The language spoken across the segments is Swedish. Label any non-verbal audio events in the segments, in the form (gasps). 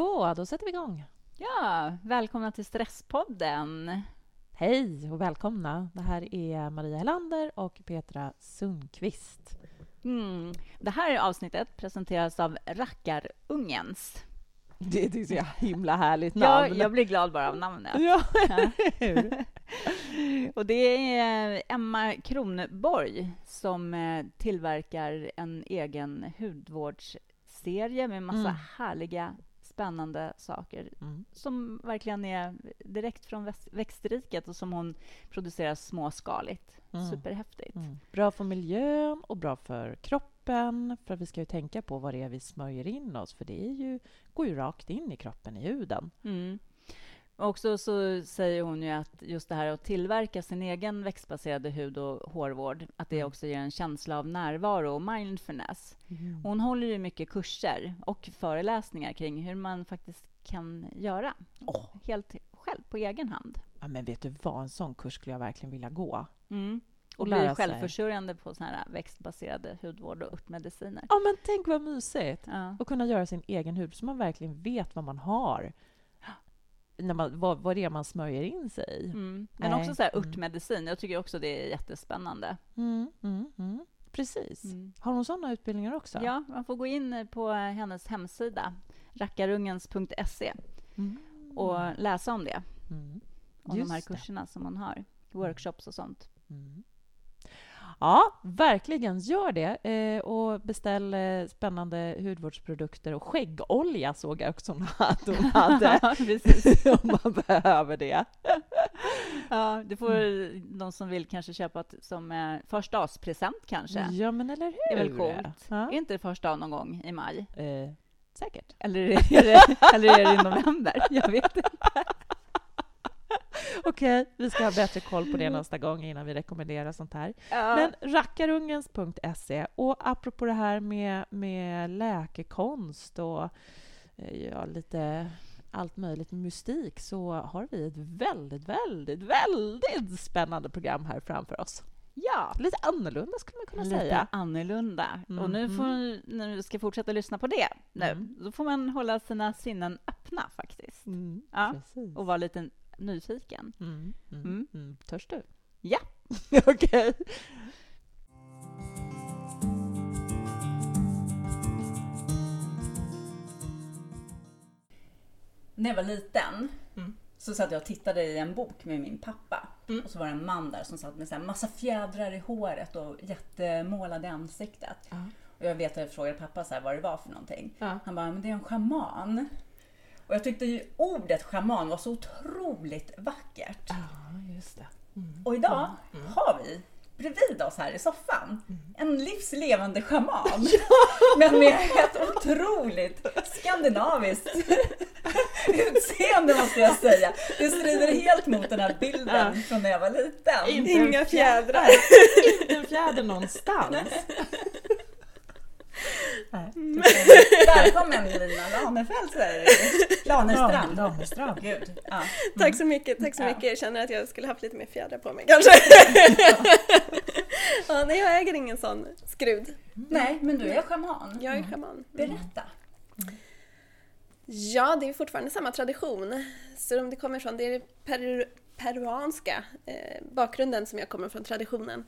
Så, då sätter vi igång. Ja, välkomna till Stresspodden. Hej och välkomna. Det här är Maria Helander och Petra Sundqvist. Mm. Det här avsnittet presenteras av Rackarungens. Det är ett så himla härligt namn. Ja, jag blir glad bara av namnet. Ja, ja. (laughs) och det är Emma Kronborg som eh, tillverkar en egen hudvårdsserie med massa mm. härliga spännande saker mm. som verkligen är direkt från växtriket och som hon producerar småskaligt. Mm. Superhäftigt. Mm. Bra för miljön och bra för kroppen. För vi ska ju tänka på vad det är vi smörjer in oss för det är ju, går ju rakt in i kroppen, i huden. Mm. Också så säger hon ju att just det här att tillverka sin egen växtbaserade hud och hårvård, att det mm. också ger en känsla av närvaro och mindfulness. Mm. Hon håller ju mycket kurser och föreläsningar kring hur man faktiskt kan göra oh. helt själv, på egen hand. Ja, men vet du vad, en sån kurs skulle jag verkligen vilja gå. Mm. Och, och bli självförsörjande på såna här växtbaserade hudvård och örtmediciner. Ja, men tänk vad mysigt! Ja. Och kunna göra sin egen hud så man verkligen vet vad man har när man, vad, vad det är man smörjer in sig i. Mm. Men Nej. också så här mm. örtmedicin. Jag tycker också det är jättespännande. Mm, mm, mm. Precis. Mm. Har hon sådana utbildningar också? Ja, man får gå in på hennes hemsida, rackarungens.se och läsa om det. Om Just de här kurserna det. som hon har, workshops och sånt. Ja, verkligen gör det. Eh, och beställ eh, spännande hudvårdsprodukter och skäggolja såg jag också att hon hade. (laughs) (laughs) om man behöver det. (laughs) ja, det får mm. de som vill kanske köpa som eh, första present kanske. Ja, men eller hur? Det är väl coolt? Ja. Är inte det första dag någon gång i maj? Eh, säkert. Eller är, det, eller är det i november? Jag vet inte. Okej, okay, vi ska ha bättre koll på det nästa gång innan vi rekommenderar sånt här. Ja. Men rackarungens.se. Och apropå det här med, med läkekonst och eh, ja, lite allt möjligt mystik så har vi ett väldigt, väldigt, väldigt spännande program här framför oss. Ja. Lite annorlunda skulle man kunna Lite säga. Lite annorlunda. Mm. Och nu får, mm. när vi ska fortsätta lyssna på det, nu, mm. då får man hålla sina sinnen öppna faktiskt. Mm, ja. Och vara lite nyfiken. Mm, mm, mm. mm. Törs du? Ja. (laughs) Okej. Okay. När jag var liten mm. så satt jag och tittade i en bok med min pappa. Mm. Och så var det en man där som satt med en massa fjädrar i håret och jättemålad i ansiktet. Uh. Och jag vet att jag frågade pappa så här, vad det var för någonting. Uh. Han bara, men det är en schaman. Och jag tyckte ju ordet schaman var så otroligt vackert. Ja, just det. Mm. Och idag mm. har vi bredvid oss här i soffan mm. en livslevande schaman. (laughs) Men med ett otroligt skandinaviskt (laughs) utseende måste jag säga. Det strider helt mot den här bilden ja. från när jag var liten. Inga fjädrar. Inte en fjäder någonstans. Mm. Välkommen Lina Lanefelt säger vi. Gud. Ja. Mm. Tack så mycket, tack så mycket. Jag känner att jag skulle haft lite mer fjädrar på mig (laughs) kanske. ja, nej, jag äger ingen sån skrud. Mm. Nej, men du är schaman. Jag är schaman. Berätta. Ja, det är fortfarande samma tradition. Så om det kommer från, det är peru, peruanska eh, bakgrunden som jag kommer från traditionen.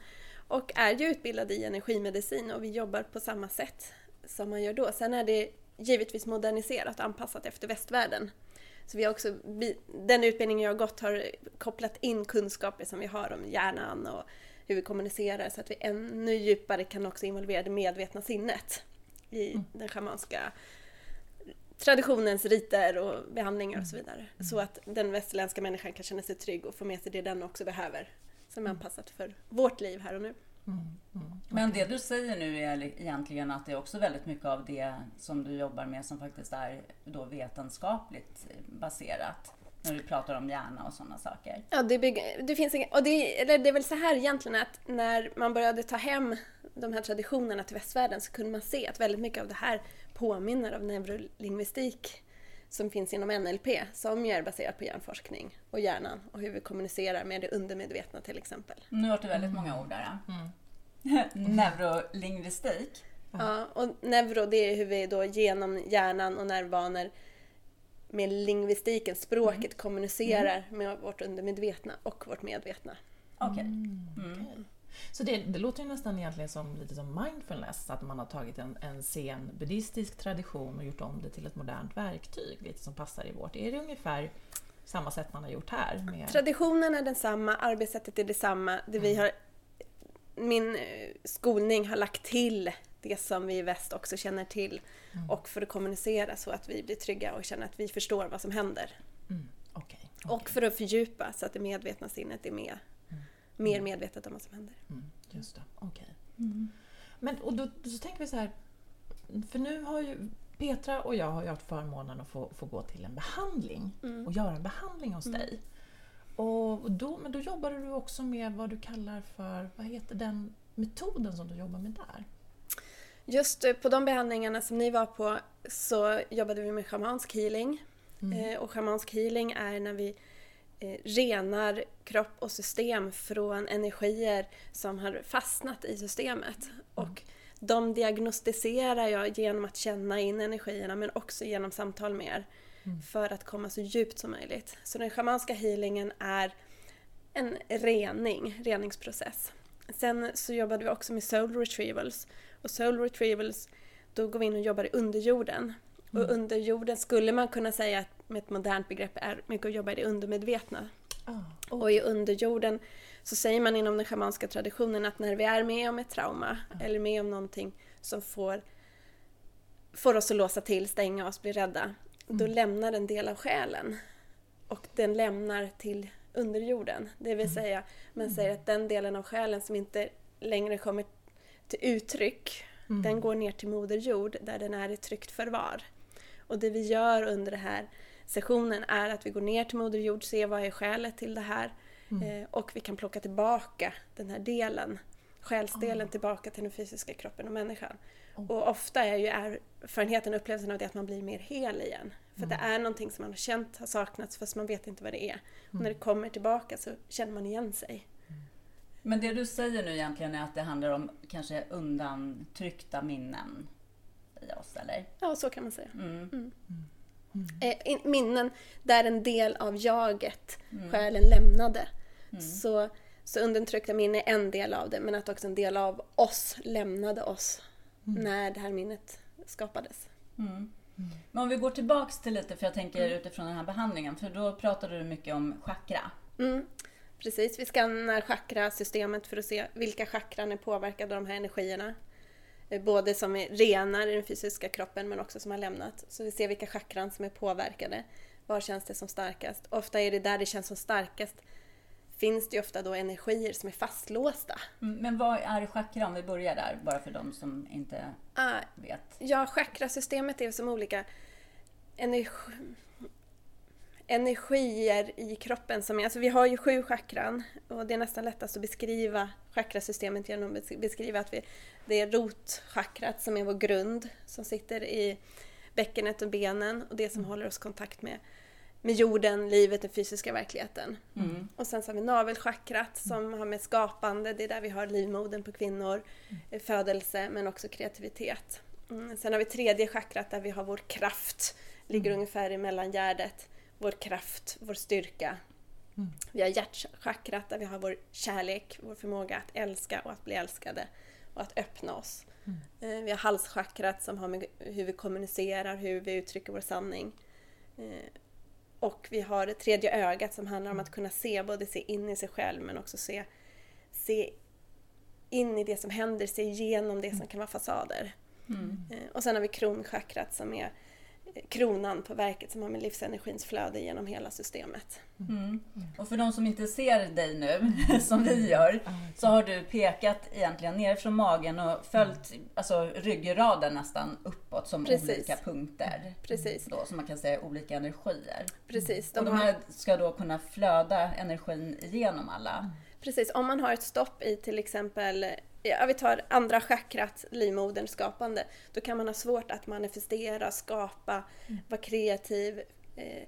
Och är ju utbildad i energimedicin och vi jobbar på samma sätt som man gör då. Sen är det givetvis moderniserat och anpassat efter västvärlden. Så vi har också, den utbildningen jag har gått har kopplat in kunskaper som vi har om hjärnan och hur vi kommunicerar så att vi ännu djupare kan också involvera det medvetna sinnet i mm. den schamanska traditionens riter och behandlingar och så mm. vidare. Så att den västerländska människan kan känna sig trygg och få med sig det den också behöver som är mm. anpassat för vårt liv här och nu. Mm, mm, Men det du säger nu är egentligen att det är också väldigt mycket av det som du jobbar med som faktiskt är då vetenskapligt baserat. När du pratar om hjärna och sådana saker. Ja, det, bygger, det finns inga, och det, eller det är väl så här egentligen att när man började ta hem de här traditionerna till västvärlden så kunde man se att väldigt mycket av det här påminner om neurolingvistik som finns inom NLP som ju är baserat på hjärnforskning och hjärnan och hur vi kommunicerar med det undermedvetna till exempel. Nu har du väldigt mm. många ord där. Mm. (laughs) Neurolingvistik. Ja, och neuro det är hur vi då genom hjärnan och nervbanor med lingvistiken, språket, mm. kommunicerar mm. med vårt undermedvetna och vårt medvetna. Okej. Okay. Så det, det, låter ju nästan egentligen som lite som mindfulness, att man har tagit en, en sen buddhistisk tradition och gjort om det till ett modernt verktyg, lite som passar i vårt. Är det ungefär samma sätt man har gjort här? Med... Traditionen är densamma, arbetssättet är detsamma. Det vi mm. har, min eh, skolning har lagt till det som vi i väst också känner till mm. och för att kommunicera så att vi blir trygga och känner att vi förstår vad som händer. Mm. Okay, okay. Och för att fördjupa så att det medvetna sinnet är med mer mm. medvetet om vad som händer. Mm, just det, okej. Okay. Mm. Men och då, så tänker vi så här, för nu har ju Petra och jag har ju haft förmånen att få, få gå till en behandling mm. och göra en behandling hos mm. dig. Och då, men då jobbade du också med vad du kallar för, vad heter den metoden som du jobbar med där? Just eh, på de behandlingarna som ni var på så jobbade vi med schamansk healing. Mm. Eh, och schamansk healing är när vi renar kropp och system från energier som har fastnat i systemet. Mm. Och de diagnostiserar jag genom att känna in energierna men också genom samtal med er. Mm. För att komma så djupt som möjligt. Så den schamanska healingen är en rening, reningsprocess. Sen så jobbade vi också med soul retrievals. Och soul retrievals, då går vi in och jobbar i underjorden. Mm. Och underjorden skulle man kunna säga med ett modernt begrepp är mycket att jobba i det undermedvetna. Oh. Oh. Och i underjorden så säger man inom den schamanska traditionen att när vi är med om ett trauma oh. eller med om någonting som får, får oss att låsa till, stänga oss, bli rädda, mm. då lämnar en del av själen. Och den lämnar till underjorden. Det vill mm. säga, man säger mm. att den delen av själen som inte längre kommer till uttryck, mm. den går ner till Moder Jord där den är i tryggt förvar. Och det vi gör under den här sessionen är att vi går ner till Moder Jord, ser vad är skälet till det här mm. eh, och vi kan plocka tillbaka den här delen, själsdelen oh. tillbaka till den fysiska kroppen och människan. Oh. Och ofta är ju erfarenheten, upplevelsen av det att man blir mer hel igen. För mm. det är någonting som man har känt har saknats fast man vet inte vad det är. Och när det mm. kommer tillbaka så känner man igen sig. Mm. Men det du säger nu egentligen är att det handlar om kanske undantryckta minnen i oss, eller? Ja, så kan man säga. Mm. Mm. Mm. minnen där en del av jaget, mm. själen, lämnade. Mm. Så, så undantryckta minnen är en del av det, men att också en del av oss lämnade oss mm. när det här minnet skapades. Mm. Men om vi går tillbaks till lite, för jag tänker utifrån den här behandlingen, för då pratade du mycket om chakra. Precis, vi skannar chakrasystemet för att se vilka chakran är påverkade av de här energierna. Eh, både som är renar i den fysiska kroppen men också som har lämnat. Så vi ser vilka chakran som är påverkade. Var känns det som starkast? Ofta är det där det känns som starkast finns det ju ofta då energier som är fastlåsta. Mm, men vad är chakra om vi börjar där, bara för de som inte uh, vet? Ja, chakrasystemet är som olika energi energier i kroppen. Som är, alltså vi har ju sju chakran och det är nästan lättast att beskriva chakrasystemet genom att beskriva att vi, det är rotchakrat som är vår grund som sitter i bäckenet och benen och det som mm. håller oss kontakt med, med jorden, livet, den fysiska verkligheten. Mm. Och sen så har vi navelchakrat som har med skapande, det är där vi har livmodern på kvinnor, mm. födelse men också kreativitet. Mm. Sen har vi tredje chakrat där vi har vår kraft, ligger mm. ungefär i mellangärdet vår kraft, vår styrka. Mm. Vi har hjärtchakrat där vi har vår kärlek, vår förmåga att älska och att bli älskade och att öppna oss. Mm. Eh, vi har halschakrat som har med hur vi kommunicerar, hur vi uttrycker vår sanning. Eh, och vi har det tredje ögat som handlar om att kunna se, både se in i sig själv men också se, se in i det som händer, se igenom det som kan vara fasader. Mm. Eh, och sen har vi kronchakrat som är kronan på verket som har med livsenergins flöde genom hela systemet. Mm. Och för de som inte ser dig nu, (laughs) som vi gör, så har du pekat egentligen ner från magen och följt alltså, ryggraden nästan uppåt som Precis. olika punkter. Precis. Då, som man kan säga olika energier. Precis. De och de här ska då kunna flöda energin igenom alla. Precis, om man har ett stopp i till exempel ja, vi tar andra chakrat, livmodern, skapande, då kan man ha svårt att manifestera, skapa, mm. vara kreativ. Eh,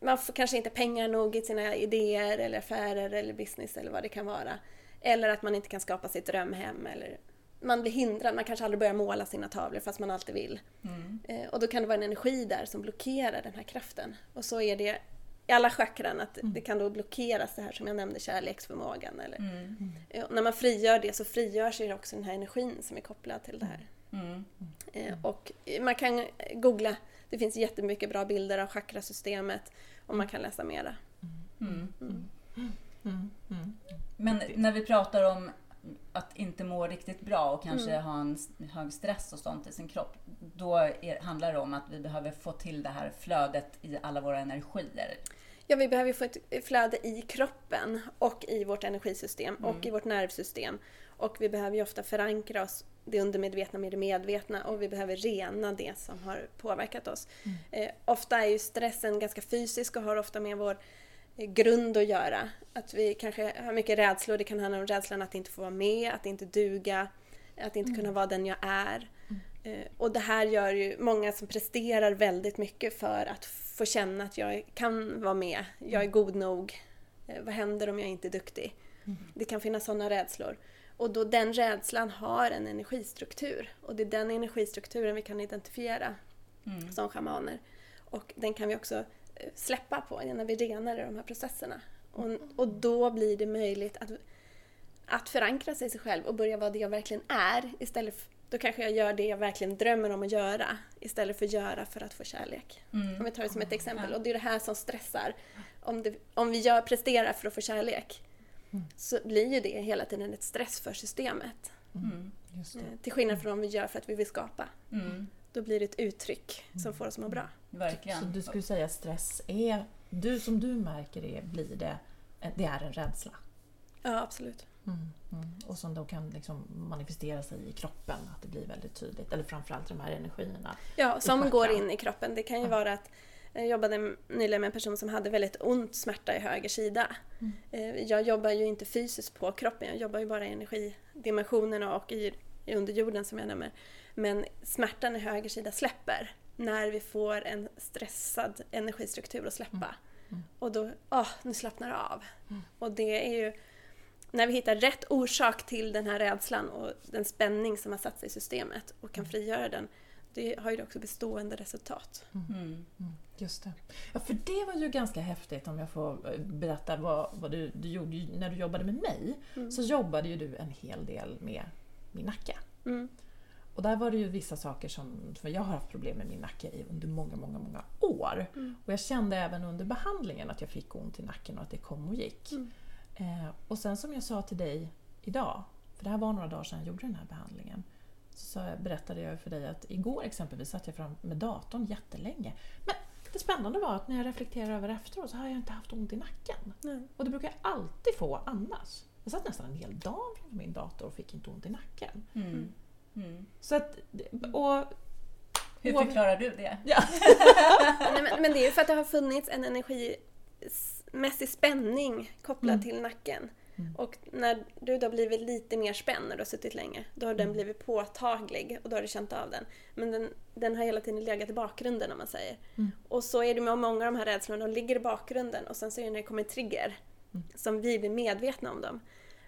man får kanske inte pengar nog i sina idéer eller affärer eller business eller vad det kan vara. Eller att man inte kan skapa sitt drömhem eller man blir hindrad, man kanske aldrig börjar måla sina tavlor fast man alltid vill. Mm. Eh, och då kan det vara en energi där som blockerar den här kraften. Och så är det i alla chakran, att det kan då blockeras det här som jag nämnde, kärleksförmågan. Eller, Mm. Och när man frigör det så frigörs ju också den här energin som är kopplad till det här. Mm. Eh, och man kan googla, det finns jättemycket bra bilder av chakrasystemet och man kan läsa mera. Mm. Mm. Mm, mm. Men när vi pratar om att inte må riktigt bra och kanske Mm. ha en hög stress och sånt i sin kropp. Då är, handlar det om att vi behöver få till det här flödet i alla våra energier. Ja, vi behöver få ett flöde i kroppen och i vårt energisystem och Mm. i vårt nervsystem. Och vi behöver ju ofta förankra oss, det undermedvetna med det medvetna och vi behöver rena det som har påverkat oss. Eh, ofta är ju stressen ganska fysisk och har ofta med vår eh, grund att göra. Att vi kanske har mycket rädslor. Det kan handla om rädslan att inte få vara med, att inte duga, att inte kunna vara den jag är. Eh, Och det här gör ju många som presterar väldigt mycket för att få känna att jag kan vara med, jag är god nog. Eh, Vad händer om jag inte är duktig? Det kan finnas sådana rädslor. Och då den rädslan har en energistruktur. Och det är den energistrukturen vi kan identifiera Mm. som shamaner. Och den kan vi också eh, släppa på när vi renar i de här processerna. Och, och då blir det möjligt att, att förankra sig i sig själv och börja vara det jag verkligen är. Istället för, då kanske jag gör det jag verkligen drömmer om att göra istället för att göra för att få kärlek. Mm. Om vi tar det som ett exempel. Och det är det här som stressar. Om, det, om vi gör, presterar för att få kärlek så blir ju det hela tiden ett stress för systemet. Mm. Just det. Eh, Till skillnad från om vi gör för att vi vill skapa. Mm. Då blir det ett uttryck som får oss att må bra. Verkligen. Så du skulle säga stress är, du som du märker det, blir det, det är en rädsla? Ja, absolut. Mm, mm. Och som då kan liksom manifestera sig i kroppen, att det blir väldigt tydligt. Eller framförallt de här energierna. Ja, som går in i kroppen. Det kan ju Ja. vara att jag jobbade nyligen med en person som hade väldigt ont smärta i höger sida. Mm. Eh, Jag jobbar ju inte fysiskt på kroppen, jag jobbar ju bara i energidimensionerna och i, i underjorden som jag nämner. Men smärtan i höger sida släpper när vi får en stressad energistruktur att släppa. Mm. Och då, åh, nu slappnar det av. Mm. Och det är ju när vi hittar rätt orsak till den här rädslan och den spänning som har satt sig i systemet och kan frigöra den, det har ju också bestående resultat. Mm. Mm, just det. Ja, för det var ju ganska häftigt om jag får eh, berätta vad, vad du, du gjorde. När du jobbade med mig Mm. så jobbade ju du en hel del med min nacke. Mm. Och där var det ju vissa saker som, för jag har haft problem med min nacke i under många, många, många år. Mm. Och jag kände även under behandlingen att jag fick ont i nacken och att det kom och gick. Mm. Eh, och sen som jag sa till dig idag, för det här var några dagar sedan jag gjorde den här behandlingen, så berättade jag för dig att igår exempelvis satt jag fram med datorn jättelänge. Men det spännande var att när jag reflekterar över efteråt så har jag inte haft ont i nacken. Nej. Och det brukar jag alltid få annars. Jag satt nästan en hel dag framför min dator och fick inte ont i nacken. Mm. Mm. Så att, och Hur förklarar du det? Ja. (laughs) Nej, men, men det är ju för att det har funnits en energimässig spänning kopplad Mm. till nacken. Mm. Och när du då blivit lite mer spänd när du har suttit länge, då har den Mm. blivit påtaglig och då har du känt av den. Men den, den har hela tiden legat i bakgrunden om man säger. Mm. Och så är det med många av de här rädslorna, de ligger i bakgrunden och sen så är det när det kommer en trigger Mm. som vi blir medvetna om dem.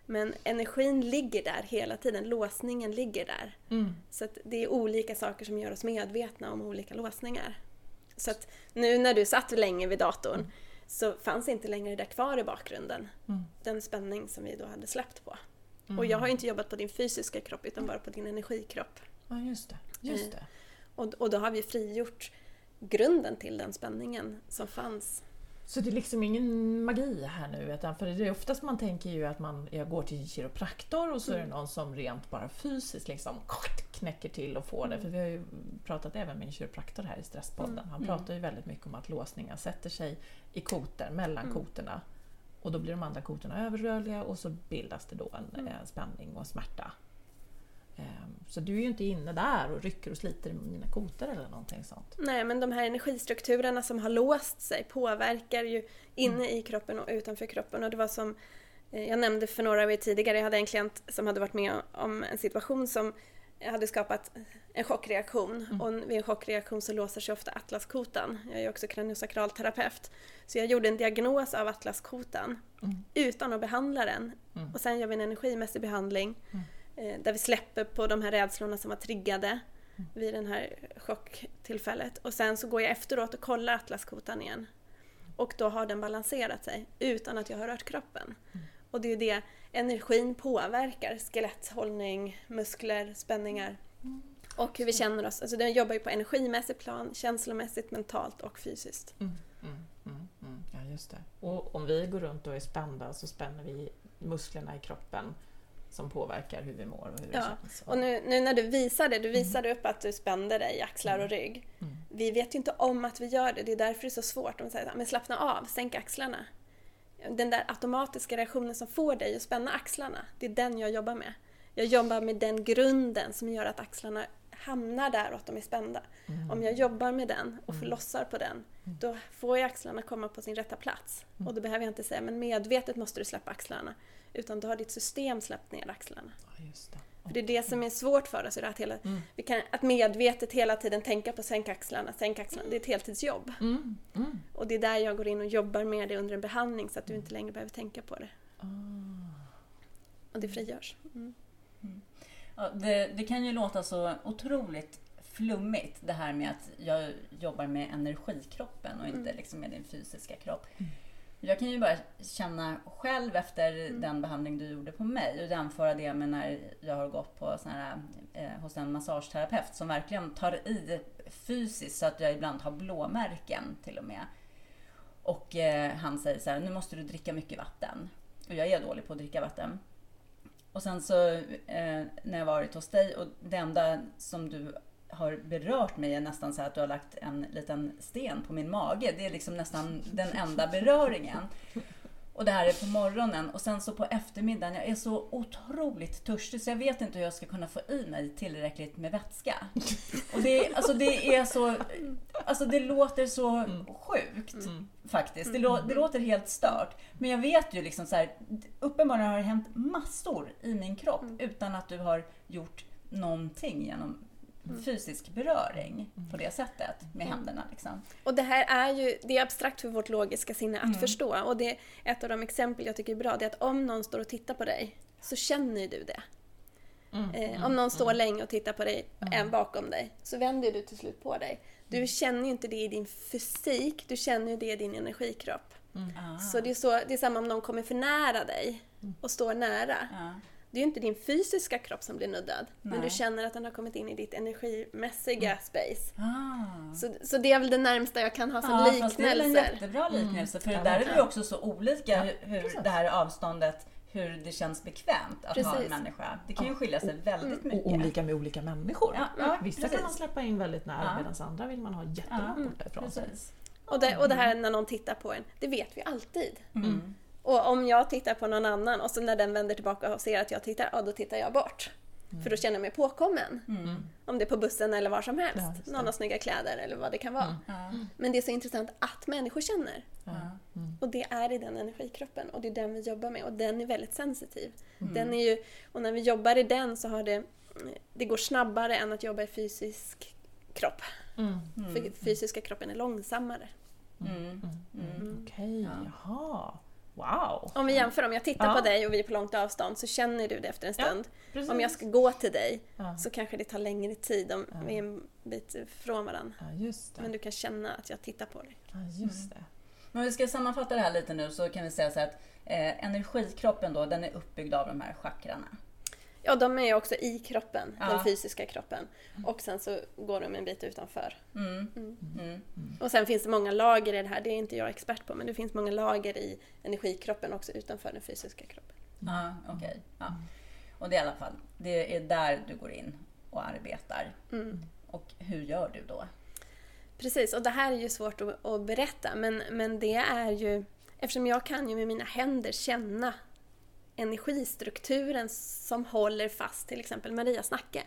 Men energin ligger där hela tiden, låsningen ligger där. Mm. Så att det är olika saker som gör oss medvetna om olika låsningar. Så att nu när du satt länge vid datorn. Så fanns inte längre det där kvar i bakgrunden. Mm. Den spänning som vi då hade släppt på. Mm. Och jag har inte jobbat på din fysiska kropp utan bara på din energikropp. Ja, just det. Just Eh, det. Och, och då har vi frigjort grunden till den spänningen som fanns. Så det är liksom ingen magi här nu? Utan för det är oftast man tänker ju att man jag går till kiropraktor och så är det någon som rent bara fysiskt liksom knäcker till och får det. För vi har ju pratat även med en kiropraktor här i Stresspodden. Han Mm. pratar ju väldigt mycket om att låsningar sätter sig i kotor, mellan Mm. kotorna. Och då blir de andra kotorna överrörliga och så bildas det då en Mm. eh, spänning och smärta. Ehm, Så du är ju inte inne där och rycker och sliter i mina kotor eller någonting sånt. Nej, men de här energistrukturerna som har låst sig påverkar ju inne i kroppen och utanför kroppen. Och det var som eh, jag nämnde för några av er tidigare, jag hade en klient som hade varit med om en situation som hade skapat en chockreaktion. Mm. Och vid en chockreaktion så låser sig ofta atlaskotan. Jag är också kraniosakralterapeut. terapeut. Så jag gjorde en diagnos av atlaskotan Mm. utan att behandla den. Mm. Och sen gör vi en energimässig behandling. Mm. eh, där vi släpper på de här rädslorna som var triggade vid det här chocktillfället. Och sen så går jag efteråt och kollar atlaskotan igen. Och då har den balanserat sig utan att jag har rört kroppen. Och det är ju det energin påverkar. Skeletthållning, muskler, spänningar. Och hur vi känner oss. Alltså den jobbar ju på energimässigt plan, känslomässigt, mentalt och fysiskt. Mm, mm, mm, mm. Ja, just det. Och om vi går runt och är spända så spänner vi musklerna i kroppen som påverkar hur vi mår och hur det Ja, känns. Och nu, nu när du visade, du visade upp att du spände dig i axlar och rygg. Mm. Vi vet ju inte om att vi gör det, det är därför det är så svårt. De säger men slappna av, sänk axlarna. Den där automatiska reaktionen som får dig att spänna axlarna, det är den jag jobbar med. Jag jobbar med den grunden som gör att axlarna hamnar där och att de är spända. Mm. Om jag jobbar med den och förlossar på den, då får ju axlarna komma på sin rätta plats. Mm. Och då behöver jag inte säga, men medvetet måste du släppa axlarna. Utan då har ditt system släppt ner axlarna. Ja. För det är det som är svårt för oss, är att, hela, Mm. vi kan, att medvetet hela tiden tänka på sänk axlarna, sänk axlarna. Det är ett heltidsjobb. Mm. Mm. Och det är där jag går in och jobbar med det under en behandling så att du inte längre behöver tänka på det. Ah. Och det frigörs. Mm. Ja, det, det kan ju låta så otroligt flummigt det här med att jag jobbar med energikroppen och inte Mm. liksom med din fysiska kropp. Jag kan ju bara känna själv efter Mm. den behandling du gjorde på mig och jämföra det med när jag har gått på sån här, eh, hos en massageterapeut som verkligen tar i fysiskt så att jag ibland har blåmärken till och med. Och eh, han säger så här, nu måste du dricka mycket vatten. Och jag är dålig på att dricka vatten. Och sen så eh, när jag varit hos dig och det enda som du har berört mig är nästan så att du har lagt en liten sten på min mage. Det är liksom nästan den enda beröringen. Och det här är på morgonen och sen så på eftermiddagen, jag är så otroligt törstig så jag vet inte hur jag ska kunna få i mig tillräckligt med vätska. Och det, är- alltså det är så, alltså det låter så sjukt faktiskt. Det, lå, det låter helt stört. Men jag vet ju liksom så här, uppenbarligen har det hänt massor i min kropp utan att du har gjort någonting genom fysisk beröring på det sättet med händerna. Liksom. Och det här är ju, det är abstrakt för vårt logiska sinne att Mm. förstå. Och det ett av de exempel jag tycker är bra, det är att om någon står och tittar på dig så känner du det. Mm. Eh, om någon står länge och tittar på dig, en bakom dig, så vänder du till slut på dig. Du känner ju inte det i din fysik, du känner ju det i din energikropp. Ah. Så det är, så, det är samma om någon kommer för nära dig och står nära. Ja. Det är ju inte din fysiska kropp som blir nuddad, men Nej. du känner att den har kommit in i ditt energimässiga space. Ah. Så, så det är väl det närmsta jag kan ha som Ja, fast det är en liknelser. jättebra liknelse. För Ja, där är vi också så olika hur, hur precis. det här avståndet, hur det känns bekvämt att ha en Precis. människa. Det kan ju skilja sig väldigt Och mycket. olika med olika människor. Ja, ja, Vissa precis. kan man släppa in väldigt nära Ja. medan andra vill man ha jättelångt Ja, borta ifrån sig. Precis. Och det, och det här när någon tittar på en, det vet vi alltid. Mm. Och om jag tittar på någon annan och så när den vänder tillbaka och ser att jag tittar, ja då tittar jag bort. För då känner jag mig påkommen. Mm. Om det är på bussen eller var som Ja, helst. det. någon har snygga kläder eller vad det kan vara. Ja. Men det är så intressant att människor känner. Ja. Och det är i den energikroppen och det är den vi jobbar med och den är väldigt sensitiv. Mm. Den är ju, och när vi jobbar i den så har det, det går snabbare än att jobba i fysisk kropp. Mm. För fysiska kroppen är långsammare. Mm. Mm. Okej, Ja. jaha. Wow! Om vi jämför, om jag tittar Ja. på dig och vi är på långt avstånd så känner du det efter en Ja, stund. Precis. Om jag ska gå till dig Ja. så kanske det tar längre tid om Ja. vi är en bit ifrån varandra. Ja. Men du kan känna att jag tittar på dig. Ja, just det. Men om vi ska sammanfatta det här lite nu så kan vi säga så att eh, energikroppen då, den är uppbyggd av de här chakrarna. Ja, de är ju också i kroppen, Ja. den fysiska kroppen. Och sen så går de en bit utanför. Mm. Mm. Mm. Och sen finns det många lager i det här, det är inte jag expert på, men det finns många lager i energikroppen också utanför den fysiska kroppen. Ja, okej. Ja. Och det är i alla fall, det är där du går in och arbetar. Mm. Och hur gör du då? Precis, och det här är ju svårt att, att berätta, men, men det är ju... Eftersom jag kan ju med mina händer känna energistrukturen som håller fast till exempel Marias nacke.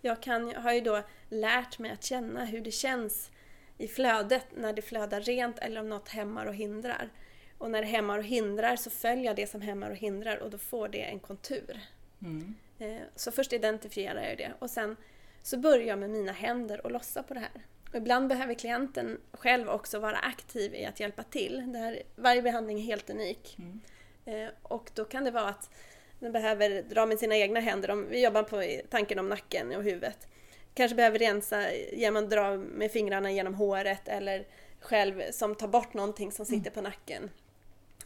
Jag kan, har ju då lärt mig att känna hur det känns i flödet när det flödar rent eller om något hämmar och hindrar. Och när det hämmar och hindrar så följer jag det som hämmar och hindrar och då får det en kontur. Mm. Eh, Så först identifierar jag det och sen så börjar jag med mina händer och lossa på det här. Och ibland behöver klienten själv också vara aktiv i att hjälpa till. Det här, varje behandling är helt unik. Mm. Eh, Och då kan det vara att, Den behöver dra med sina egna händer. Om, vi jobbar på tanken om nacken och huvudet. Kanske behöver rensa genom att dra med fingrarna genom håret eller själv som tar bort någonting som sitter på nacken.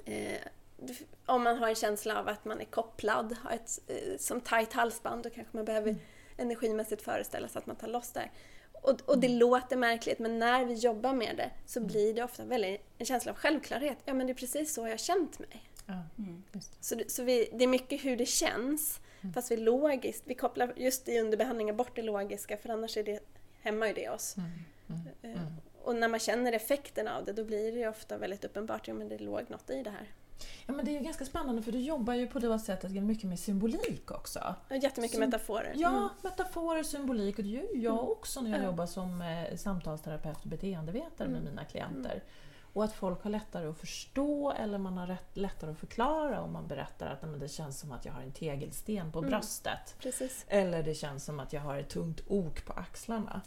Eh, om man har en känsla av att man är kopplad, har ett eh, som tajt halsband, då kanske man behöver mm. energimässigt föreställa sig att man tar loss där. Och, och det mm. låter märkligt, men när vi jobbar med det så mm. blir det ofta väldigt, en känsla av självklarhet. Ja, men det är precis så jag har känt mig. Ja, mm. Så, så vi, det är mycket hur det känns, mm. fast vi logiskt, vi kopplar just i underbehandlingar bort det logiska, för annars är det, hämmar ju det oss. Mm. Uh, och när man känner effekterna av det, då blir det ju ofta väldigt uppenbart, ja men det låg något i det här. Ja, men det är ju ganska spännande för du jobbar ju på det sättet mycket med symbolik också. Ja, jättemycket Sym metaforer. Ja, mm. metaforer, symbolik och det gör jag mm. också när jag ja. jobbar som eh, samtalsterapeut och beteendevetare mm. med mina klienter. Och att folk har lättare att förstå eller man har rätt, lättare att förklara om man berättar att men det känns som att jag har en tegelsten på mm. bröstet. Precis. Eller det känns som att jag har ett tungt ok på axlarna.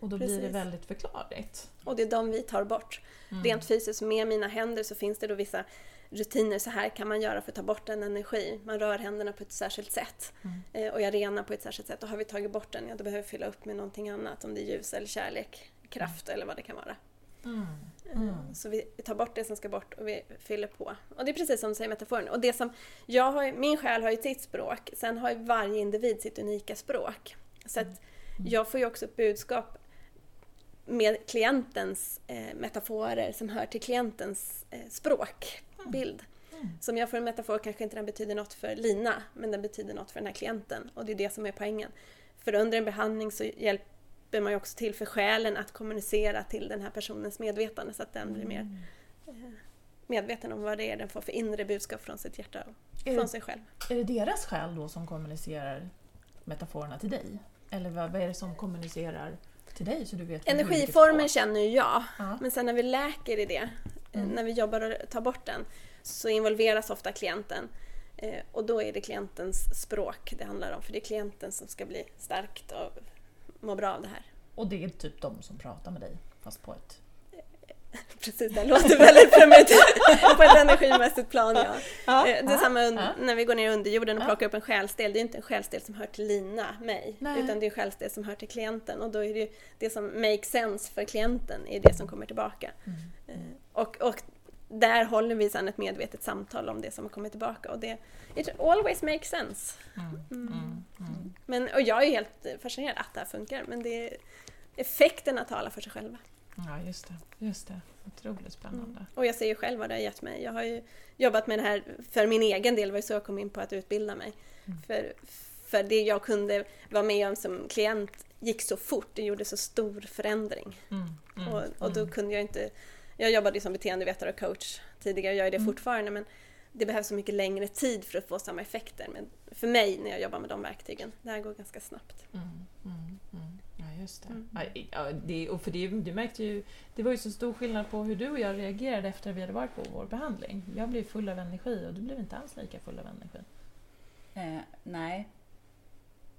Och då Precis. blir det väldigt förklarligt. Och det är de vi tar bort. Mm. Rent fysiskt, med mina händer så finns det då vissa rutiner, så här kan man göra för att ta bort en energi. Man rör händerna på ett särskilt sätt mm. Eh, och jag renar på ett särskilt sätt. Och har vi tagit bort den, ja då behöver vi fylla upp med någonting annat. Om det är ljus eller kärlek, kraft mm. eller vad det kan vara. Mm. Eh, mm. Så vi tar bort det som ska bort och vi fyller på. Och det är precis som du säger metaforen. Och det som jag har, min själ har ju sitt språk, sen har ju varje individ sitt unika språk. Så att mm. jag får ju också ett budskap med klientens eh, metaforer som hör till klientens eh, språkbild. Mm. Mm. Så om jag får en metafor kanske inte den betyder något för Lina, men den betyder något för den här klienten. Och det är det som är poängen. För under en behandling så hjälper man ju också till för själen att kommunicera till den här personens medvetande så att den blir mer mm. eh, medveten om vad det är den får för inre budskap från sitt hjärta och från det, sig själv. Är det deras själ då som kommunicerar metaforerna till dig? Eller vad, vad är det som kommunicerar till dig så du vet Energiformen känner ju jag, ja. men sen när vi läker i det, eh, mm. när vi jobbar och tar bort den, så involveras ofta klienten. Eh, och då är det klientens språk det handlar om, för det är klienten som ska bli stärkt och må bra av det här. Och det är typ de som pratar med dig, fast på ett (laughs) Precis, det låter väldigt primitivt på ett energimässigt plan. Ja. ja. Eh, det är samma ja. när vi går ner under jorden och ja. plockar upp en själsdel. Det är inte en själsdel som hör till Lina, mig, Nej. utan det är en själsdel som hör till klienten. Och då är det det som makes sense för klienten är det som kommer tillbaka. Mm. Mm. Och, och där håller vi sedan ett medvetet samtal om det som har kommit tillbaka. Och det it always makes sense. Mm. mm. mm. mm. Men, och jag är helt fascinerad att det här funkar, men det är effekterna talar för sig själva. Ja, just det. Just det. Otroligt spännande. Mm. Och jag ser ju själv vad det har gett mig. Jag har ju jobbat med det här för min egen del, var ju så jag kom in på att utbilda mig. Mm. För, för det jag kunde vara med om som klient gick så fort, det gjorde så stor förändring. Och, och då kunde jag inte... Jag jobbade som beteendevetare och coach tidigare, och gör det mm. fortfarande, men det behövs så mycket längre tid för att få samma effekter. Men för mig när jag jobbar med de verktygen, det här går ganska snabbt. Mm, mm, mm. Ja, just det. Mm. Ja, det och för det, du märkte ju, det var ju så stor skillnad på hur du och jag reagerade efter att vi hade varit på vår behandling. Jag blev full av energi och du blev inte alls lika full av energi. Eh, nej.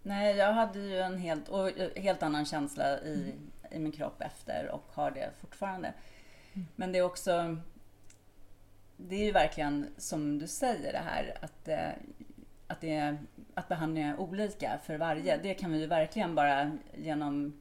Nej, jag hade ju en helt, och, helt annan känsla i, mm. i min kropp efter och har det fortfarande. Mm. Men det är också det är ju verkligen som du säger det här att, eh, att, det, att behandlingen är olika för varje. Det kan vi ju verkligen bara genom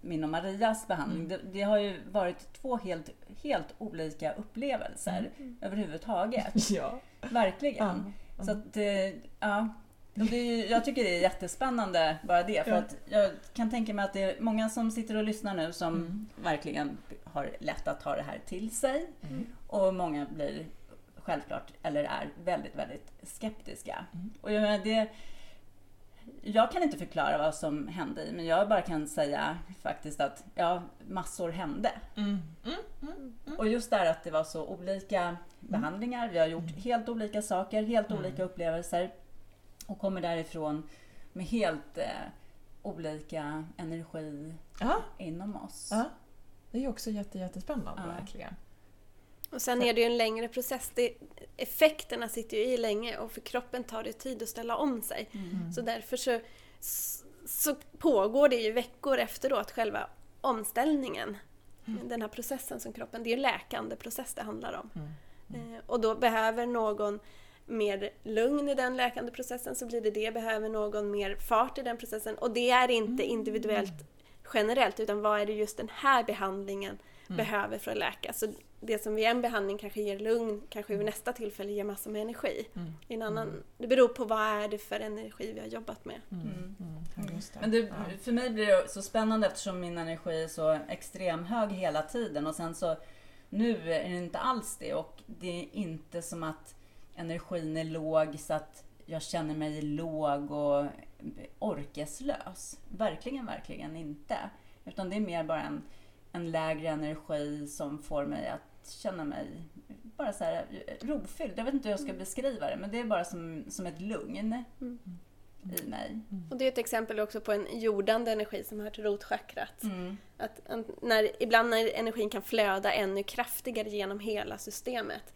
min och Marias behandling. Mm. Det, det, har ju varit två helt, helt olika upplevelser mm. överhuvudtaget. (laughs) Ja. Verkligen. Ja. Så att, eh, ja. Det, jag tycker det är jättespännande bara det. För ja. att jag kan tänka mig att det är många som sitter och lyssnar nu som mm. verkligen har lätt att ta det här till sig. Mm. Och många blir självklart, eller är, väldigt, väldigt skeptiska. Mm. Och jag, menar, det, jag kan inte förklara vad som hände, men jag bara kan säga faktiskt att ja, massor hände. Mm. mm, mm. Och just där att det var så olika behandlingar, vi har gjort helt olika saker, helt olika upplevelser och kommer därifrån med helt eh, olika energi Aha. inom oss. Aha. Det är också jätte, jättespännande ja. verkligen. Och sen är det ju en längre process. Det, effekterna sitter ju i länge och för kroppen tar det tid att ställa om sig. Mm. Så därför så, så pågår det ju veckor efteråt, själva omställningen. Mm. Den här processen som kroppen, det är en läkande process det handlar om. Mm. mm. Eh, och då behöver någon mer lugn i den läkande processen så blir det det. Behöver någon mer fart i den processen? Och det är inte individuellt generellt utan vad är det just den här behandlingen behöver för att läka. Så det som vid en behandling kanske ger lugn kanske vid nästa tillfälle ger massor med energi. Mm. En annan, det beror på vad är det för energi vi har jobbat med. Mm. Det. Men det, för mig blir det så spännande eftersom min energi är så extremhög hela tiden och sen så nu är det inte alls det och det är inte som att energin är låg så att jag känner mig låg och orkeslös. Verkligen, verkligen inte. Utan det är mer bara en, en lägre energi som får mig att känna mig bara så här rofylld. Jag vet inte hur jag ska beskriva det men det är bara som, som ett lugn Mm. i mig. Och det är ett exempel också på en jordande energi som hör till rotchakrat. Mm. Att när, ibland när energin kan flöda ännu kraftigare genom hela systemet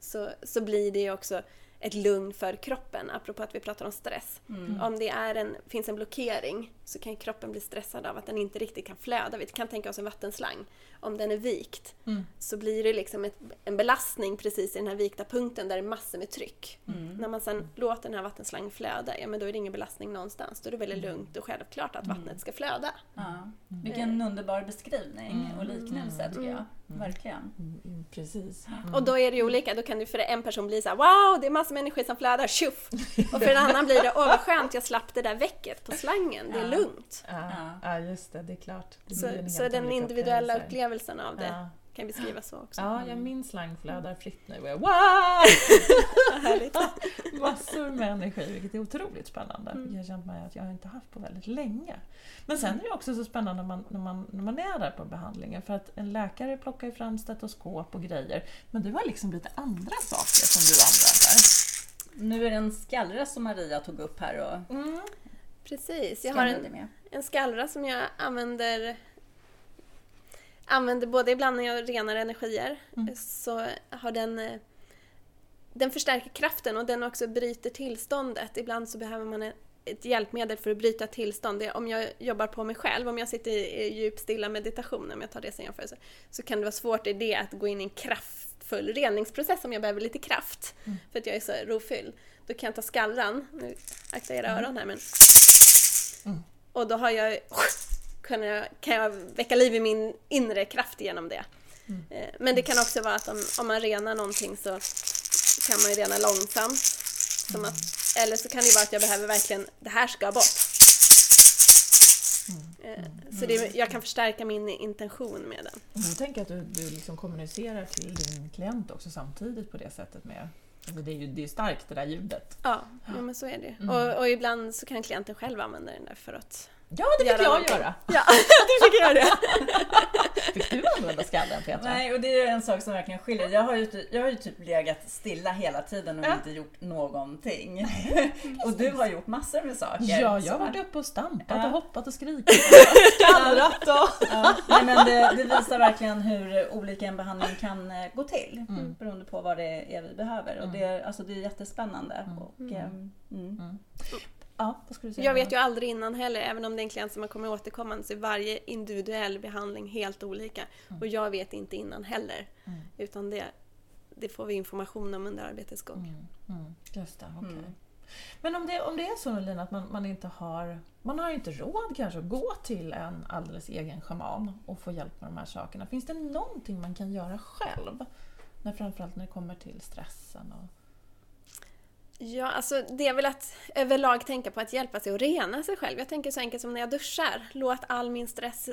så, så blir det ju också ett lugn för kroppen, apropå att vi pratar om stress. Mm. Om det är en, finns en blockering så kan kroppen bli stressad av att den inte riktigt kan flöda. Vi kan tänka oss en vattenslang. Om den är vikt Mm. så blir det liksom ett, en belastning precis i den här vikta punkten där det är massor med tryck. Mm. När man sen låter den här vattenslangen flöda, ja men då är det ingen belastning någonstans. Då är det väldigt lugnt och självklart att vattnet ska flöda. Ja. Vilken underbar beskrivning och liknelse tycker jag. Mm. Verkligen. Mm, mm, precis. Mm. Och då är det ju olika, då kan det för en person bli så här: wow, det är massor med energi som flödar, tjoff! (laughs) Och för en annan blir det, åh vad skönt, jag slapp det där väcket på slangen, det är lugnt. Ja, Ja. ja, just det. Det är klart. Det Så, så den individuella upplevelse. upplevelsen av det Ja. Kan beskrivas så också. Ja, jag min slang flödar fritt nu. och jag- Wow! (laughs) (laughs) Massor med energi, vilket är otroligt spännande. Mm. Jag har känt mig att jag inte haft på väldigt länge. Men sen är det också så spännande när man, när, man, när man är där på behandlingen. För att en läkare plockar ju fram stetoskop och grejer. Men du har liksom lite andra saker som du använder. Nu är det en skallra som Maria tog upp här och Mm. Precis, jag har en, en skallra som jag använder använder både ibland när jag renar energier Mm. så har den eh, den förstärker kraften och den också bryter tillståndet. Ibland så behöver man ett- hjälpmedel för att bryta tillstånd. Det om jag jobbar på mig själv, om jag sitter i i djup stilla meditation, om jag tar det som jämförelse, så kan det vara svårt i det att gå in i en kraftfull reningsprocess om jag behöver lite kraft. Mm. För att jag är så rofylld. Då kan jag ta skallran, nu akta era öron här men... Mm. Och då har jag, kan, jag, kan jag väcka liv i min inre kraft genom det. Mm. Eh, Men det kan också vara att om, om man renar någonting så kan man ju rena långsamt. Som att, eller så kan det vara att jag behöver verkligen, det här ska bort. Eh, Så det, jag kan förstärka min intention med den. Då tänker jag att du, du liksom kommunicerar till din klient också samtidigt på det sättet med Alltså det är ju det är starkt det där ljudet. Ja, ja men så är det Mm. och, och ibland så kan klienten själv använda den där för att... Ja, det fick Göra jag någonting. göra! Ja, (laughs) du fick göra det! (laughs) Fick du använda skallen Petra? Nej, och det är en sak som verkligen skiljer. Jag har ju, jag har ju typ legat stilla hela tiden och Ja. inte gjort någonting. (laughs) och du har gjort massor med saker. Ja, jag har varit uppe och stampat Ja. och hoppat och skrikit. Skallrat och... Ja, nej, men det, det visar verkligen hur olika en behandling kan eh, gå till. Mm. Beroende på vad det är vi behöver. Och det, är- alltså, det är jättespännande. Mm. Och, Mm. Mm. Ja, vad skulle du säga? Jag vet ju aldrig innan heller, även om det är en klient som har kommit återkommande, så är varje individuell behandling helt olika. Och jag vet inte innan heller. Mm. Utan det, det får vi information om under arbetets gång. Mm, mm, just det, okej. Mm. Men om det, om det är så Lina att man, man inte har man har inte råd kanske att gå till en alldeles egen shaman och få hjälp med de här sakerna. Finns det någonting man kan göra själv? När, framförallt när det kommer till stressen och... Ja, alltså det är väl att överlag tänka på att hjälpa sig att rena sig själv. Jag tänker så enkelt som när jag duschar. Låt all min stress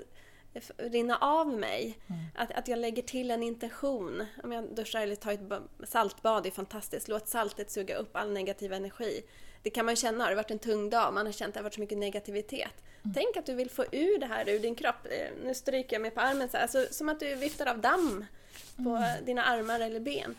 rinna av mig. Mm. Att, att jag lägger till en intention. Om jag duschar eller tar ett ba- saltbad är fantastiskt. Låt saltet suga upp all negativ energi. Det kan man känna. Har det varit en tung dag, man har känt att det har varit så mycket negativitet. Tänk att du vill få ur det här ur din kropp. Eh, Nu stryker jag mig på armen så här. Alltså, som att du viftar av damm på dina armar eller ben.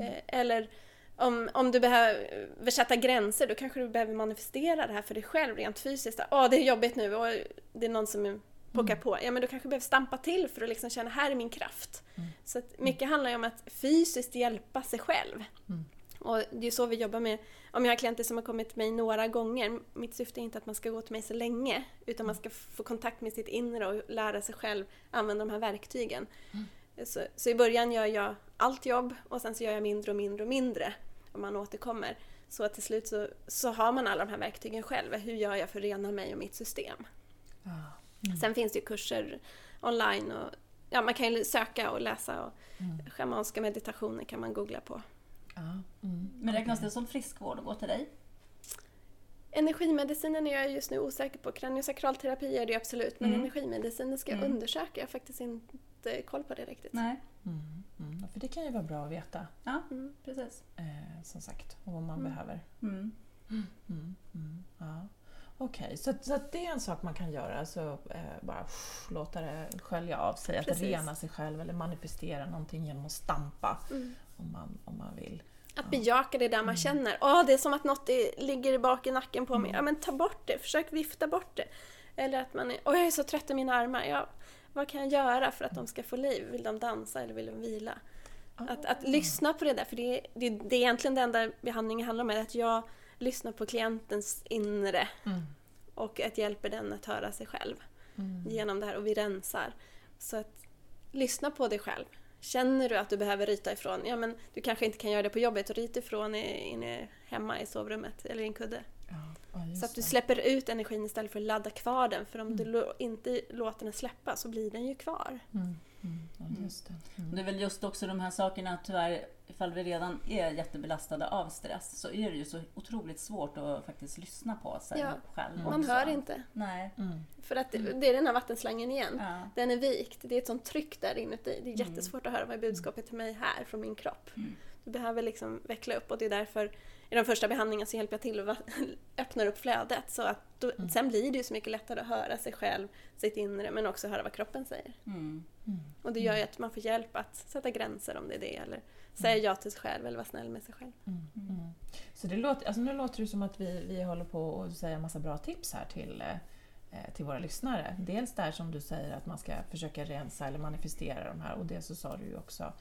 Eh, Eller om, om du behöver sätta gränser, då kanske du behöver manifestera det här för dig själv rent fysiskt. Åh, det är jobbigt nu och det är någon som pockar på. Ja, men du kanske behöver stampa till för att liksom känna, här är min kraft. Så att mycket handlar ju om att fysiskt hjälpa sig själv. Mm. Och det är så vi jobbar med, om jag har klienter som har kommit till mig några gånger, mitt syfte är inte att man ska gå till mig så länge, utan man ska få kontakt med sitt inre och lära sig själv använda de här verktygen. Så, så i början gör jag allt jobb och sen så gör jag mindre och mindre och mindre. och man återkommer. Så att till slut så, så har man alla de här verktygen själv. Hur gör jag för att rena mig och mitt system? Ja. Sen finns det ju kurser online och ja, man kan ju söka och läsa och Mm. schamanska meditationer kan man googla på. Ja. Mm. Men räknas det som friskvård att gå till dig? Energimedicinen är jag just nu osäker på. Kraniosakralterapi är det absolut, men Mm. energimedicinen ska jag Mm. undersöka. Jag har faktiskt inte koll på det riktigt. Nej. Mm. Mm. För det kan ju vara bra att veta, Ja, Mm. precis. eh, som sagt, och vad man Mm. behöver. Mm. Mm. Mm. Ja. Okej, så, så att det är en sak man kan göra, alltså eh, bara pff, låta det skölja av sig, att Precis. rena sig själv eller manifestera någonting genom att stampa Mm. om man, om man vill. Att bejaka det där man känner. Åh, det är som att något är, ligger bak i nacken på mig. Mm. Ja, men ta bort det. Försök vifta bort det. Eller att man är, åh, jag är så trött i mina armar. Ja, vad kan jag göra för att de ska få liv? Vill de dansa eller vill de vila? Att, att lyssna på det där, för det, är- det, det är egentligen det enda behandlingen handlar om, är att jag lyssnar på klientens inre Mm. och att hjälper den att höra sig själv Mm. genom det här och vi rensar. Så att lyssna på dig själv. Känner du att du behöver ryta ifrån, ja men du kanske inte kan göra det på jobbet och ryta ifrån inne hemma i sovrummet eller i en kudde. Ja, ja, Så att du släpper ut energin istället för att ladda kvar den. För om du lo- inte låter den släppa så blir den ju kvar. Mm. Mm. Ja, just det. Mm. Det är väl just också de här sakerna tyvärr, ifall vi redan är jättebelastade av stress så är det ju så otroligt svårt att faktiskt lyssna på sig Ja, själv Man också. hör inte. Nej. Mm. För att det, det är den här vattenslangen igen. Ja. Den är vikt. Det är ett sånt tryck där inuti. Det är Mm. jättesvårt att höra vad är budskapet till mig här från min kropp. Mm. Du behöver liksom veckla upp och det är därför i de första behandlingarna så hjälper jag till att va- (laughs) öppna upp flödet. Så att då, Mm. Sen blir det ju så mycket lättare att höra sig själv, sitt inre, men också höra vad kroppen säger. Mm. Mm. Och det gör ju att man får hjälp att sätta gränser om det är det, eller säga ja till sig själv eller vara snäll med sig själv. Mm. Mm. Så det låter, alltså nu låter det som att vi, vi håller på att säga massa bra tips här till, eh, till våra lyssnare. Dels där som du säger att man ska försöka rensa eller manifestera de här och det så sa du ju också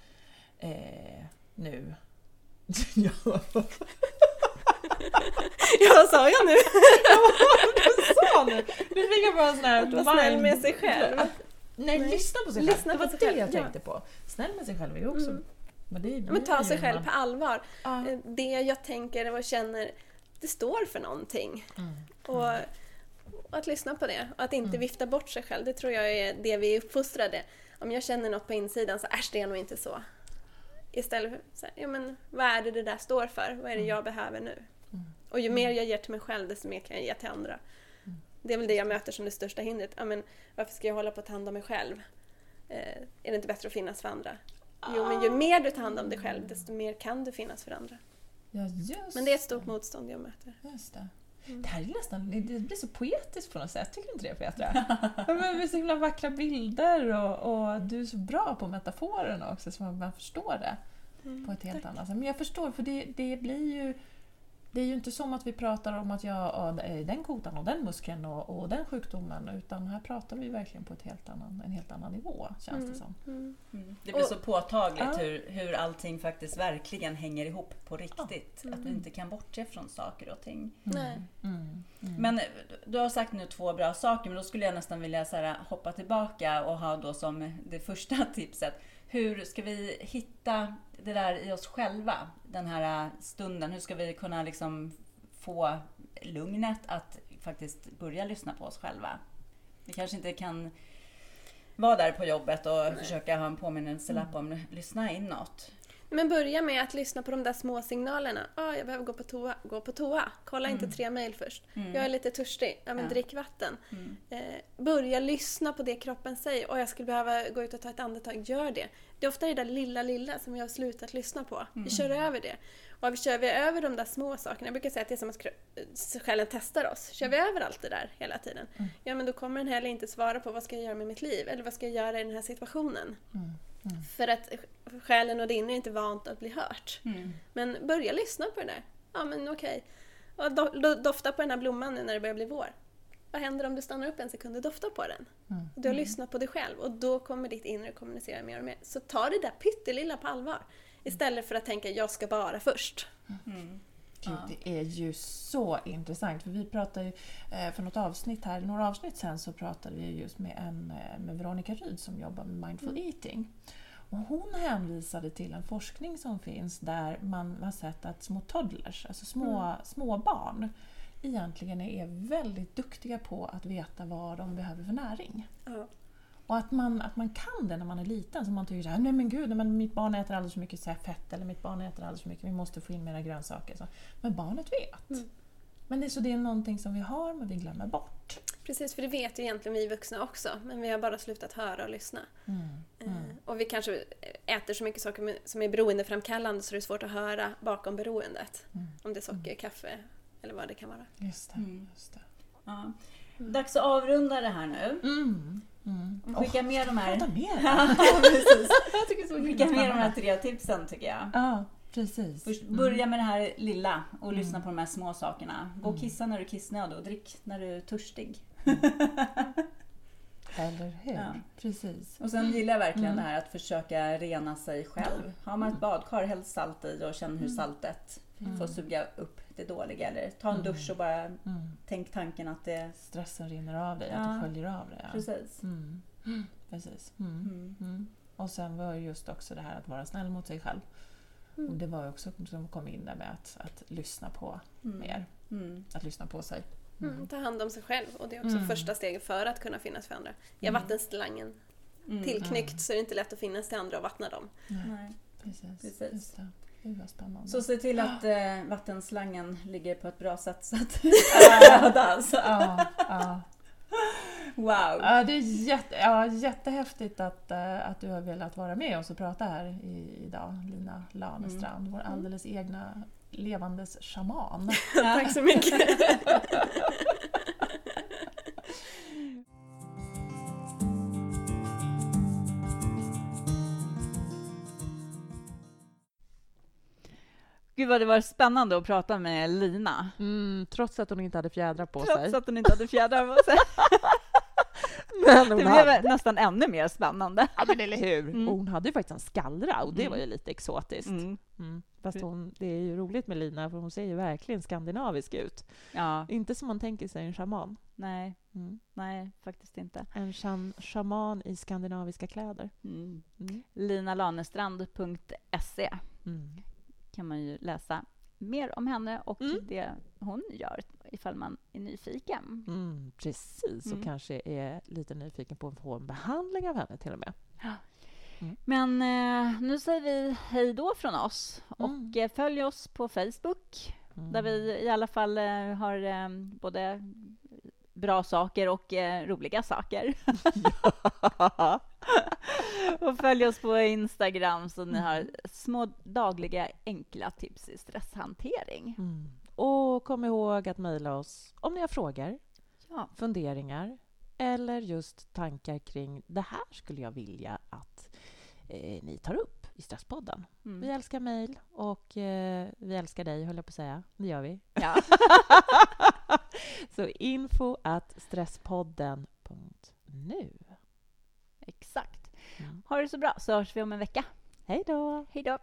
eh, nu. (laughs) ja, (laughs) Ja, vad sa jag nu? (laughs) du sa nu! Nu fick jag bara en sån här... Att vara snäll med sig själv. Nej, Nej. lyssna på sig Lyssna själv. på Det var det jag ja. tänkte på. Snäll med sig själv är ju också... Mm. Men, det, Ja, blir Men ta sig själv man- på allvar. Ja. Eh, Det jag tänker och känner, det står för någonting. Mm. Och, och att lyssna på det. Och att inte Mm. vifta bort sig själv. Det tror jag är det vi är uppfostrade. Om jag känner något på insidan så äsch, det är nog inte så. Istället för så här, ja men vad är det det där står för? Vad är det jag behöver nu? Mm. Och ju mer jag ger till mig själv, desto mer kan jag ge till andra. Det är väl det jag möter som det största hindret. Ja, men varför ska jag hålla på att ta hand om mig själv? Eh, är det inte bättre att finnas för andra? Jo, men ju mer du tar hand om dig själv, desto mer kan du finnas för andra. Ja, Men det är ett stort motstånd jag möter. Just det. Mm. Det här är nästan, det blir så poetiskt på något sätt, tycker du inte det Petra? (laughs) Men Det är så himla vackra bilder och, och du är så bra på metaforerna också så man, man förstår det Mm, på ett helt tack. annat sätt. Men jag förstår, för det, det blir ju det är ju inte som att vi pratar om att jag har den kotan och den muskeln och, och den sjukdomen utan här pratar vi verkligen på ett helt annan, en helt annan nivå känns det Mm, som. mm. Mm. Det blir Och- så påtagligt Ja. hur, hur allting faktiskt verkligen hänger ihop på riktigt. Mm. Att vi inte kan bortse från saker och ting. Mm. Mm. Men eh, du har sagt nu två bra saker, men då skulle jag nästan vilja så här, hoppa tillbaka och ha då som det första (laughs) tipset. Hur ska vi hitta det där i oss själva, den här stunden? Hur ska vi kunna liksom få lugnet att faktiskt börja lyssna på oss själva? Vi kanske inte kan vara där på jobbet och försöka ha en påminnelselapp om lyssna inåt. Men börja med att lyssna på de där små signalerna. Ah, jag behöver gå på toa. Gå på toa. Kolla inte tre mejl först. Mm. Jag är lite törstig. Ja, men Ja. drick vatten. Mm. Eh, börja lyssna på det kroppen säger. Och jag skulle behöva gå ut och ta ett andetag. Gör det. Det är ofta det där lilla, lilla som vi har slutat lyssna på. Vi kör över det. Och kör vi över de där små sakerna, jag brukar säga att det är som att själen testar oss. Kör vi över allt det där hela tiden, ja men då kommer den heller inte svara på vad ska jag göra med mitt liv? Eller vad ska jag göra i den här situationen? Mm. Mm. För att själen och inre är inte vant att bli hört. Mm. Men börja lyssna på det där. Ja men okej. Och do, do, dofta på den här blomman nu när det börjar bli vår. Vad händer om du stannar upp en sekund och doftar på den? Mm. Du har lyssnat på dig själv och då kommer ditt inre kommunicera mer och mer. Så ta det där pyttelilla på allvar. Istället för att tänka jag ska bara först. Mm. Gud, det är ju så intressant. För vi pratade ju eh, för något avsnitt här, några avsnitt sen så pratade vi just med, en, eh, med Veronica Ryd som jobbar med mindful eating. Och hon hänvisade till en forskning som finns där man har sett att små toddlers, alltså små, mm. små barn, egentligen är väldigt duktiga på att veta vad de behöver för näring. Ja. Och att man, att man kan det när man är liten, så man tycker såhär, nej men gud, men mitt barn äter alldeles för mycket fett eller mitt barn äter alldeles för mycket, vi måste få in mera grönsaker. Så. Men barnet vet. Mm. Men det är, så det är någonting som vi har, men vi glömmer bort. Precis, för det vet ju egentligen vi vuxna också, men vi har bara slutat höra och lyssna. Mm, mm. Eh, och vi kanske äter så mycket saker som är beroendeframkallande så det är svårt att höra bakom beroendet. Mm. Om det är socker, kaffe eller vad det kan vara. Just det. Mm. Just det. Ja. Dags att avrunda det här nu. Mm. Mm. Skicka oh, med de här... Mer. (laughs) (laughs) tycker så Skicka med de här tre tipsen tycker jag. Ja, precis. Först, börja med det här lilla och mm. lyssna på de här små sakerna. Gå och mm. kissa när du är kissnödig och drick när du är törstig. (laughs) Eller hur? Ja. Precis. Och sen gillar jag verkligen mm. det här att försöka rena sig själv. Har man ett badkar, häll salt i och känn hur mm. saltet mm. får suga upp det dåliga. Eller ta en dusch och bara mm. tänk tanken att det... Stressen rinner av dig, ja. att du sköljer av dig. Ja. Precis. Mm. (gasps) Precis. Och sen var just också det här att vara snäll mot sig själv. Och det var också som kom in där med att, att lyssna på mer. Att lyssna på sig. Mm. Ta hand om sig själv och det är också mm. första steget för att kunna finnas för andra. Är mm. vattenslangen mm. tillknyckt så är det inte lätt att finnas till andra och vattna dem. Nej. Precis. Precis. Spännande. Så se till att eh, vattenslangen ligger på ett bra sätt så att (laughs) alltså. ja, ja. Wow! Ja, det är jätte, ja, jättehäftigt att, uh, att du har velat vara med oss och prata här i, idag, Lina Lanestrand, mm. vår alldeles egna levandes shaman. (laughs) Tack så mycket! (laughs) Gud vad det var spännande att prata med Lina. Mm, trots att hon inte hade fjädrar på trots sig. Trots att hon inte hade fjädrar på sig. (laughs) men det blev hade... nästan ännu mer spännande. Ja, men eller hur? Mm. Hon hade ju faktiskt en skallra och det mm. var ju lite exotiskt. Mm. mm. Fast hon, det är ju roligt med Lina, för hon ser ju verkligen skandinavisk ut. Ja. Inte som man tänker sig en shaman. Nej, mm. nej faktiskt inte. En sham shaman i skandinaviska kläder. Mm. Mm. Linalanestrand.se. kan man ju läsa mer om henne och mm. det hon gör ifall man är nyfiken. Mm, precis, och mm. kanske är lite nyfiken på att få en behandling av henne till och med. Mm. Men eh, nu säger vi hej då från oss och mm. eh, följ oss på Facebook där vi i alla fall eh, har eh, både bra saker och eh, roliga saker. (laughs) (laughs) (laughs) och följ oss på Instagram så ni har små dagliga enkla tips i stresshantering. Mm. Och kom ihåg att mejla oss om ni har frågor, ja. funderingar eller just tankar kring det här skulle jag vilja att eh, ni tar upp i Stresspodden. Mm. Vi älskar mejl och eh, vi älskar dig, höll jag på att säga. Det gör vi. Ja. (laughs) Så info at stresspodden.nu. Ha det så bra, så hörs vi om en vecka. Hej då! Hej då!